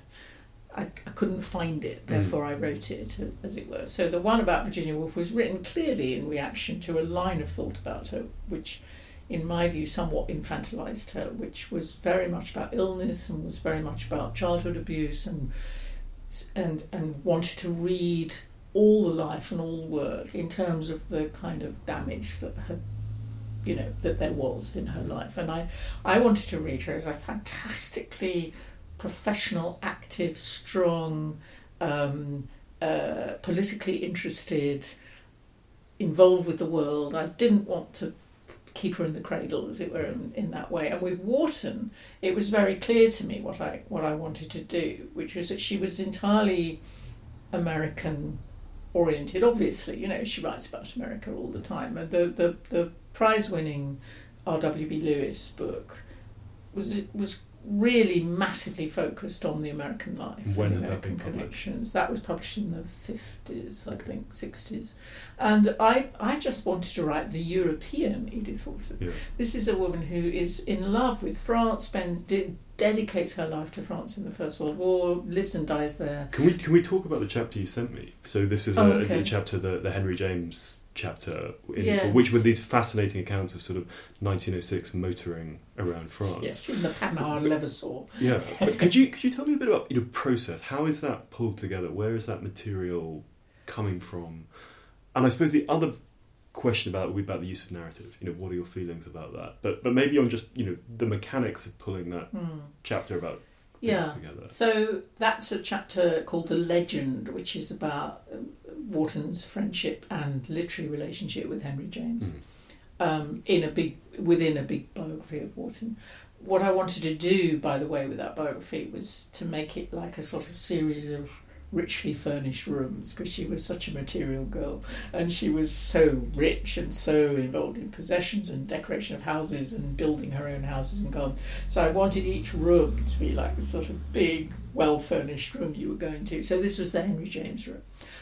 I, I couldn't find it, hmm. therefore I wrote it, as it were. So the one about Virginia Woolf was written clearly in reaction to a line of thought about her, which, in my view, somewhat infantilized her, which was very much about illness and was very much about childhood abuse and and and wanted to read all the life and all the work in terms of the kind of damage that had you know that there was in her life and i i wanted to read her as a fantastically professional active strong um, uh, politically interested involved with the world i didn't want to keep her in the cradle as it were in, in that way and with wharton it was very clear to me what i what i wanted to do which was that she was entirely american oriented. Obviously, you know, she writes about America all the time. And the the, the prize winning R.W.B. Lewis book was was really massively focused on the American life When and that American been connections. That was published in the fifties, I Okay. think, sixties, and I I just wanted to write the European Edith Wharton. Yeah. This is a woman who is in love with France, spends de- dedicates her life to France in the First World War, lives and dies there. Can we can we talk about the chapter you sent me? So this is a, Oh, okay. a chapter, the the Henry James chapter, in, Yes. which were these fascinating accounts of sort of 1906 motoring around France. Yes, in the Panhard Levassor. Yeah, but could you could you tell me a bit about you know process? How is that pulled together? Where is that material coming from? And I suppose the other question about about the use of narrative. You know, what are your feelings about that? But but maybe on just you know the mechanics of pulling that Hmm. chapter about Yeah. together. So that's a chapter called The Legend, which is about um, Wharton's friendship and literary relationship with Henry James. Mm. um, in a big within a big biography of Wharton. What I wanted to do, by the way, with that biography was to make it like a sort of series of richly furnished rooms because she was such a material girl and she was so rich and so involved in possessions and decoration of houses and building her own houses and gardens. So I wanted each room to be like a sort of big, well furnished room you were going to. So this was the Henry James room.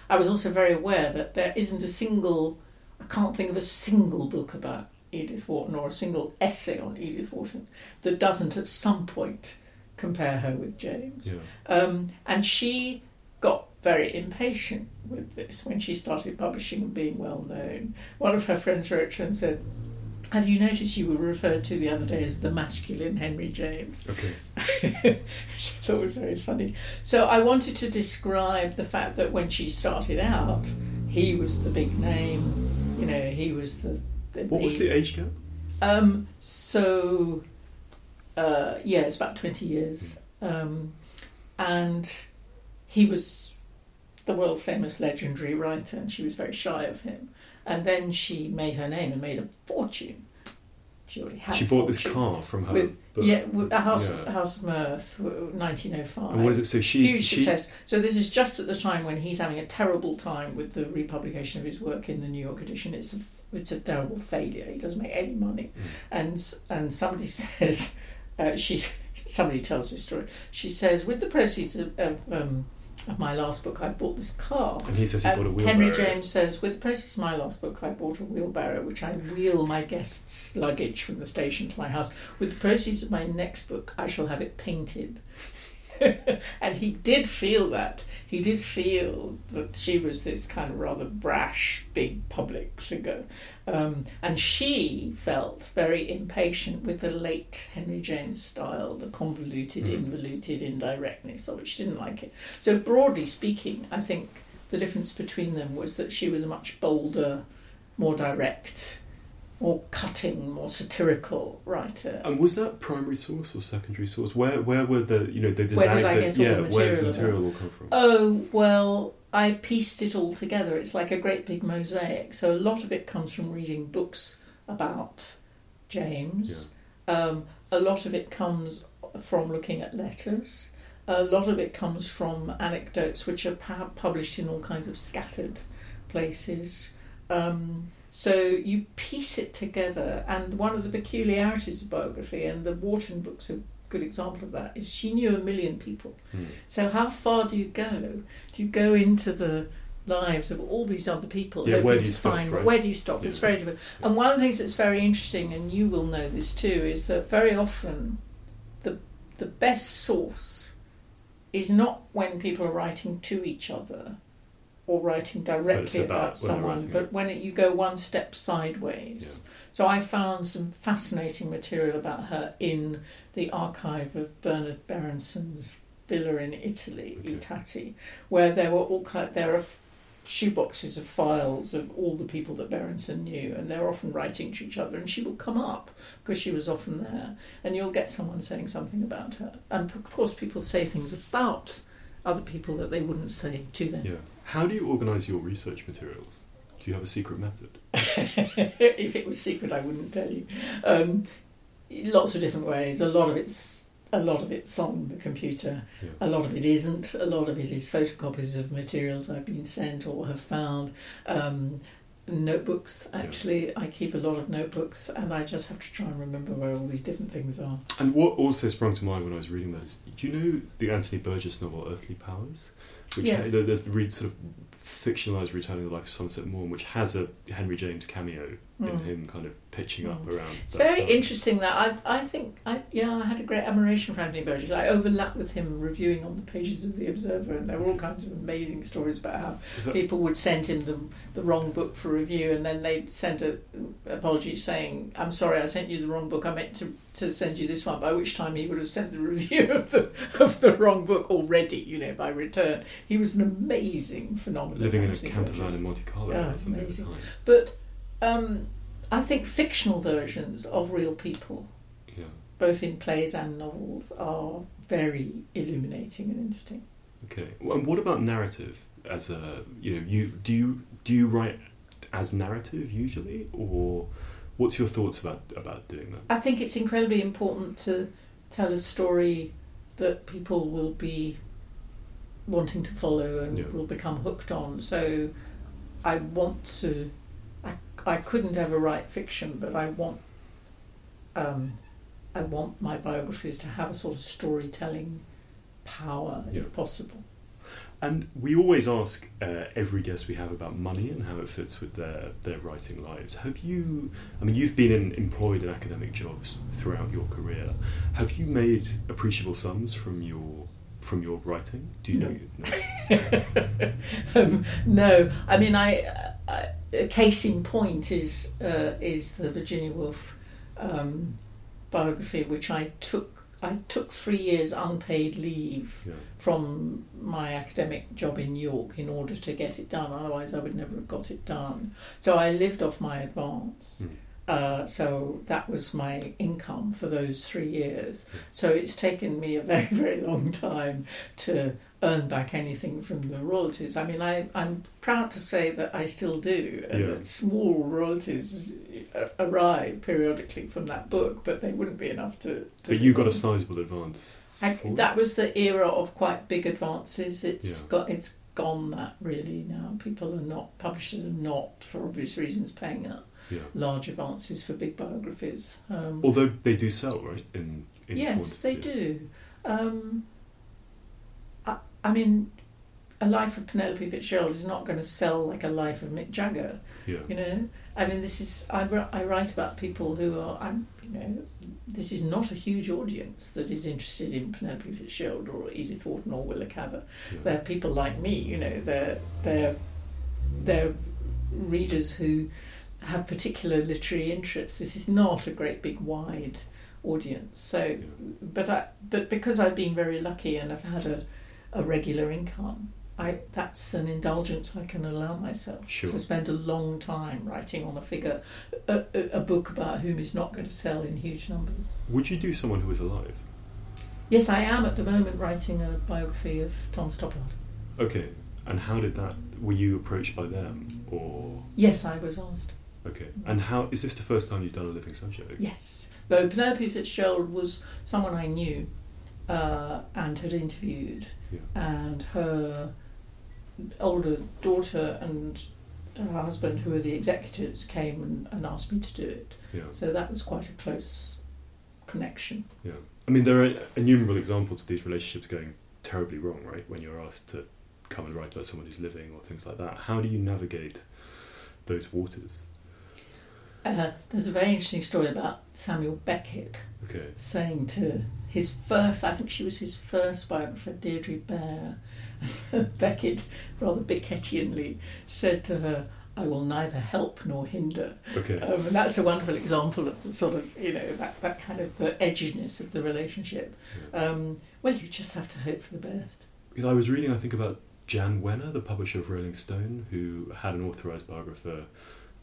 I was also very aware that there isn't a single I can't think of a single book about Edith Wharton or a single essay on Edith Wharton that doesn't at some point compare her with James. Yeah. Um, and she got very impatient with this when she started publishing and being well known. One of her friends wrote to her and said, Have you noticed you were referred to the other day as the masculine Henry James? Okay. (laughs) Which I thought was very funny. So I wanted to describe the fact that when she started out, he was the big name. You know, he was the. the What was the age gap? Um. So, uh, yeah, it's about twenty years, um, and he was the world famous legendary writer, and she was very shy of him. And then she made her name and made a fortune. She already had. She bought this car from her. With- book. Yeah, a house, Yeah. house of mirth, nineteen oh five And what is it? So she huge she success. So this is just at the time when he's having a terrible time with the republication of his work in the New York edition. It's a it's a terrible failure. He doesn't make any money, Mm. and and somebody (laughs) says uh, she's somebody tells this story. She says with the proceeds of, of um, of my last book, I bought this car. and he says he And bought a wheelbarrow. Henry James says, with the proceeds of my last book, I bought a wheelbarrow, which I wheel my guests' luggage from the station to my house. With the proceeds of my next book, I shall have it painted. (laughs) and he did feel that. He did feel that she was this kind of rather brash, big public figure. Um, and she felt very impatient with the late Henry James style, the convoluted, Mm. involuted indirectness of it. She didn't like it. So, broadly speaking, I think the difference between them was that she was a much bolder, more direct, more cutting, more satirical writer. And was that primary source or secondary source? Where where were the you know the Where did I get all yeah the where did the material material all come from? Oh, well, I pieced it all together. It's like a great big mosaic. So a lot of it comes from reading books about James. Um, a lot of it comes from looking at letters. A lot of it comes from anecdotes which are pu- published in all kinds of scattered places. Um, so you piece it together, and one of the peculiarities of biography, and the Wharton books are a good example of that, is she knew a million people. Hmm. So how far do you go? Do you go into the lives of all these other people? Yeah, where do to you stop, find right? where do you stop? It's very difficult. And one of the things that's very interesting, and you will know this too, is that very often the the best source is not when people are writing to each other or writing directly about about, someone, but when it, you go one step sideways. Yeah. So I found some fascinating material about her in the archive of Bernard Berenson's villa in Italy, Okay. I Tatti, where there were all kind, there are shoeboxes of files of all the people that Berenson knew, and they're often writing to each other, and she will come up because she was often there, and you'll get someone saying something about her, and of course people say things about other people that they wouldn't say to them. Yeah. How do you organise your research materials? Do you have a secret method? (laughs) if it was secret, I wouldn't tell you. Um, lots of different ways. A lot of it's a lot of it's on the computer. Yeah. A lot of it isn't. A lot of it is photocopies of materials I've been sent or have found. Um, notebooks. Actually, I keep a lot of notebooks, and I just have to try and remember where all these different things are. And what also sprung to mind when I was reading that is, do you know the Anthony Burgess novel Earthly Powers? Which Yes. ha- the re- sort of fictionalized retelling of the life of Somerset Maugham, which has a Henry James cameo in Mm. him, kind of pitching up Mm. around. It's very time. interesting that I I think I yeah I had a great admiration for Anthony Burgess. I overlapped with him reviewing on the pages of the Observer, and there were all kinds of amazing stories about how that- people would send him the the wrong book for review, and then they'd send a apology saying, "I'm sorry, I sent you the wrong book. I meant to, to send you this one." By which time he would have sent the review (laughs) of the of the wrong book already, you know, by return. He was an amazing phenomenon. living in a Anthony camper Burgess. van in Monte Carlo Yeah, amazing. at the time. But um, I think fictional versions of real people, Yeah. both in plays and novels, are very illuminating and interesting. Okay. And what about narrative? As a you know, you do you do you write as narrative usually, or what's your thoughts about about doing that? I think it's incredibly important to tell a story that people will be wanting to follow and Yeah. will become hooked on. So I want to. I, couldn't ever write fiction, but I want. Um, I want my biographies to have a sort of storytelling power, Yeah. if possible. And we always ask uh, every guest we have about money and how it fits with their, their writing lives. Have you, I mean, you've been in, employed in academic jobs throughout your career. Have you made appreciable sums from your from your writing? Do you No. know? (laughs) um, no, I mean, I, I a case in point is uh, is the Virginia Woolf um, biography, which I took. I took three years unpaid leave Yeah. from my academic job in York in order to get it done. Otherwise, I would never have got it done. So I lived off my advance. Mm. Uh, so that was my income for those three years. So it's taken me a very, (laughs) very long time to earn back anything from the royalties. I mean, I, I'm proud to say that I still do, and Yeah. that small royalties uh, arrive periodically from that book, but they wouldn't be enough to. to But you got a sizable advance. I, that was the era of quite big advances. It's Yeah. got it's gone that really now. People are not publishers are not for obvious reasons paying out Yeah. large advances for big biographies. Um, Although they do sell, right? In, in yes, they do. Um, I, mean, a life of Penelope Fitzgerald is not going to sell like a life of Mick Jagger. Yeah. You know, I mean, this is I, I write about people who are I'm you know this is not a huge audience that is interested in Penelope Fitzgerald or Edith Wharton or Willa Cather. yeah. They're people like me, you know. They're they're they're readers who have particular literary interests. This is not a great big wide audience. So, but I but because I've been very lucky and I've had a a regular income. I, that's an indulgence I can allow myself. Sure. To spend a long time writing on a figure, a, a, a book about whom is not going to sell in huge numbers. Would you do someone who is alive? Yes, I am at the moment writing a biography of Tom Stoppard. Okay. And how did that? Were you approached by them, or Yes, I was asked. okay? And how is this the first time you've done a living subject? Yes. Though Penelope Fitzgerald was someone I knew uh, and had interviewed, Yeah. and her older daughter and her husband, who were the executors, came and, and asked me to do it. Yeah. So that was quite a close connection. Yeah. I mean, there are innumerable examples of these relationships going terribly wrong, right? When you're asked to come and write about someone who's living or things like that. How do you navigate those waters? Uh, there's a very interesting story about Samuel Beckett Okay. saying to his first, I think she was his first biographer, Deirdre Bair, (laughs) Beckett, rather Beckettianly, said to her, I will neither help nor hinder. Okay. Um, and that's a wonderful example of the sort of, you know, that, that kind of the edginess of the relationship. Yeah. Um, well, you just have to hope for the best. Because I was reading, I think, about Jann Wenner, the publisher of Rolling Stone, who had an authorized biographer,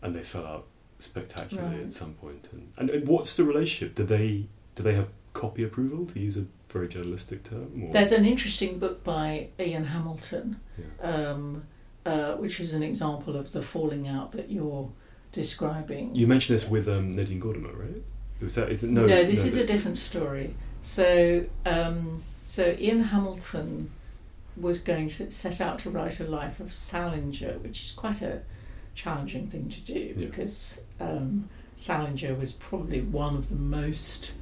and they fell out spectacularly Right. at some point. And, and and what's the relationship? Do they do they have copy approval to use a very journalistic term? Or? There's an interesting book by Ian Hamilton, Yeah. um, uh, which is an example of the falling out that you're describing. You mentioned this with um, Nadine Gordimer, right? Was that, is it, no, no, this is but- a different story. So, um, so Ian Hamilton was going to set out to write a life of Salinger, which is quite a challenging thing to do Yeah. because um, Salinger was probably one of the most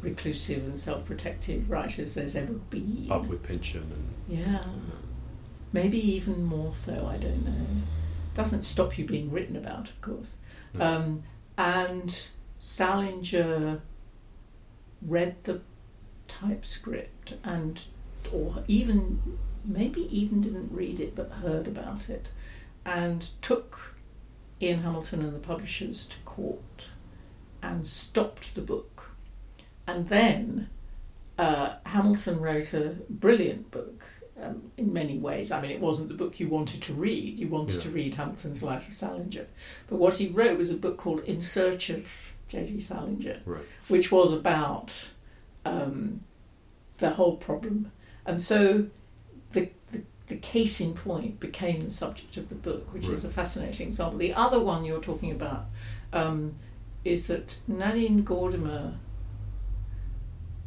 reclusive and self-protective writers there's ever been. Up with Pynchon and Yeah, maybe even more so. I don't know. Doesn't stop you being written about, of course. No. Um, and Salinger read the typescript and, or even maybe even didn't read it but heard about it, and took Ian Hamilton and the publishers to court and stopped the book. And then uh, Hamilton wrote a brilliant book um, in many ways. I mean, it wasn't the book you wanted to read. You wanted Yeah. to read Hamilton's Life of Salinger. But what he wrote was a book called In Search of J.D. Salinger, right. which was about um, the whole problem. And so the, the, case in point became the subject of the book, which is a fascinating example. The other one you're talking about um, is that Nadine Gordimer,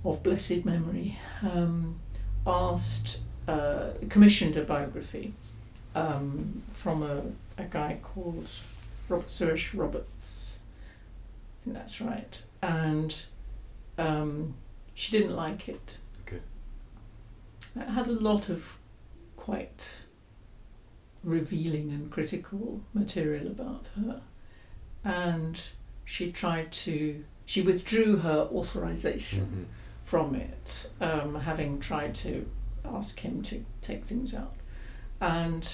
of blessed memory, um, asked, uh, commissioned a biography um, from a, a guy called Robert Suresh Roberts. I think that's right. And um, she didn't like it. Okay. It had a lot of quite revealing and critical material about her. And she tried to, she withdrew her authorization Mhm. from it, um, having tried to ask him to take things out. And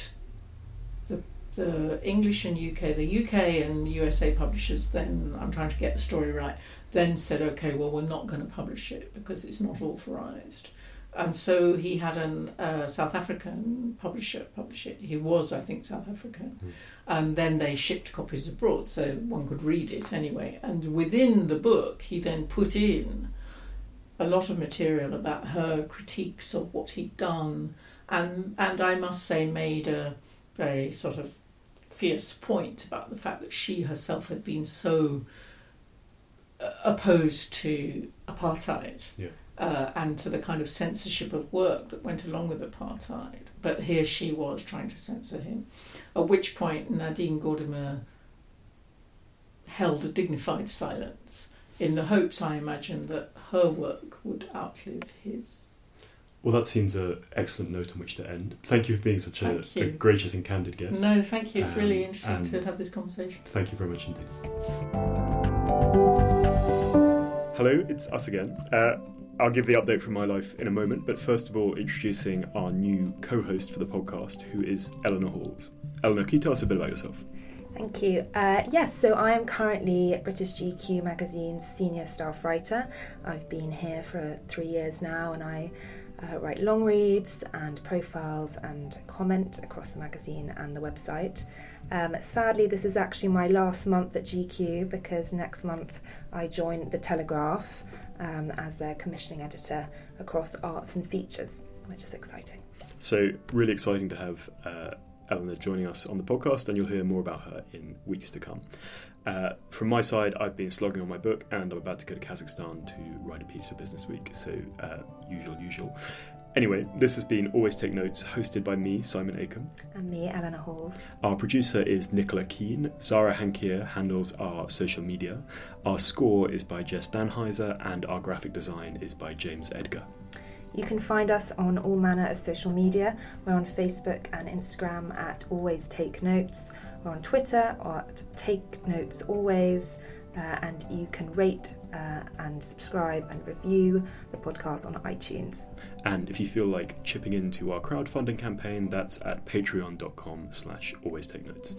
the the English and UK, the UK and USA publishers then, I'm trying to get the story right, then said, okay, well, we're not going to publish it because it's not authorized. And so he had an uh, South African publisher publish it. He was, I think, South African. Mm. And then they shipped copies abroad so one could read it anyway. And within the book, he then put in a lot of material about her critiques of what he'd done, and and I must say made a very sort of fierce point about the fact that she herself had been so uh, opposed to apartheid. Yeah. Uh, and to the kind of censorship of work that went along with apartheid. But here she was trying to censor him. At which point Nadine Gordimer held a dignified silence in the hopes, I imagine, that her work would outlive his. Well, that seems an excellent note on which to end. Thank you for being such a, a gracious and candid guest. No, thank you. It's really Um, interesting to have this conversation. Thank you very much indeed. Hello, it's us again. Uh, I'll give the update from my life in a moment, but first of all, introducing our new co host for the podcast, who is Eleanor Halls. Eleanor, can you tell us a bit about yourself? Thank you. Uh, yes, so I am currently British GQ magazine's senior staff writer. I've been here for three years now and I uh, write long reads and profiles and comment across the magazine and the website. Um, sadly, this is actually my last month at GQ because next month I join The Telegraph um, as their commissioning editor across arts and features, which is exciting. So, really exciting to have uh, Eleanor joining us on the podcast, and you'll hear more about her in weeks to come. Uh, from my side, I've been slogging on my book, and I'm about to go to Kazakhstan to write a piece for Business Week. So, uh, usual, usual. Anyway, this has been Always Take Notes, hosted by me, Simon Akam. And me, Eleanor Halls. Our producer is Nicola Keane. Zara Hankier handles our social media. Our score is by Jess Danheiser, and our graphic design is by James Edgar. You can find us on all manner of social media. We're on Facebook and Instagram at Always Take Notes. We're on Twitter at Take Notes Always. Uh, and you can rate uh, and subscribe and review the podcast on iTunes. And if you feel like chipping into our crowdfunding campaign, that's at patreon.com slash always take notes.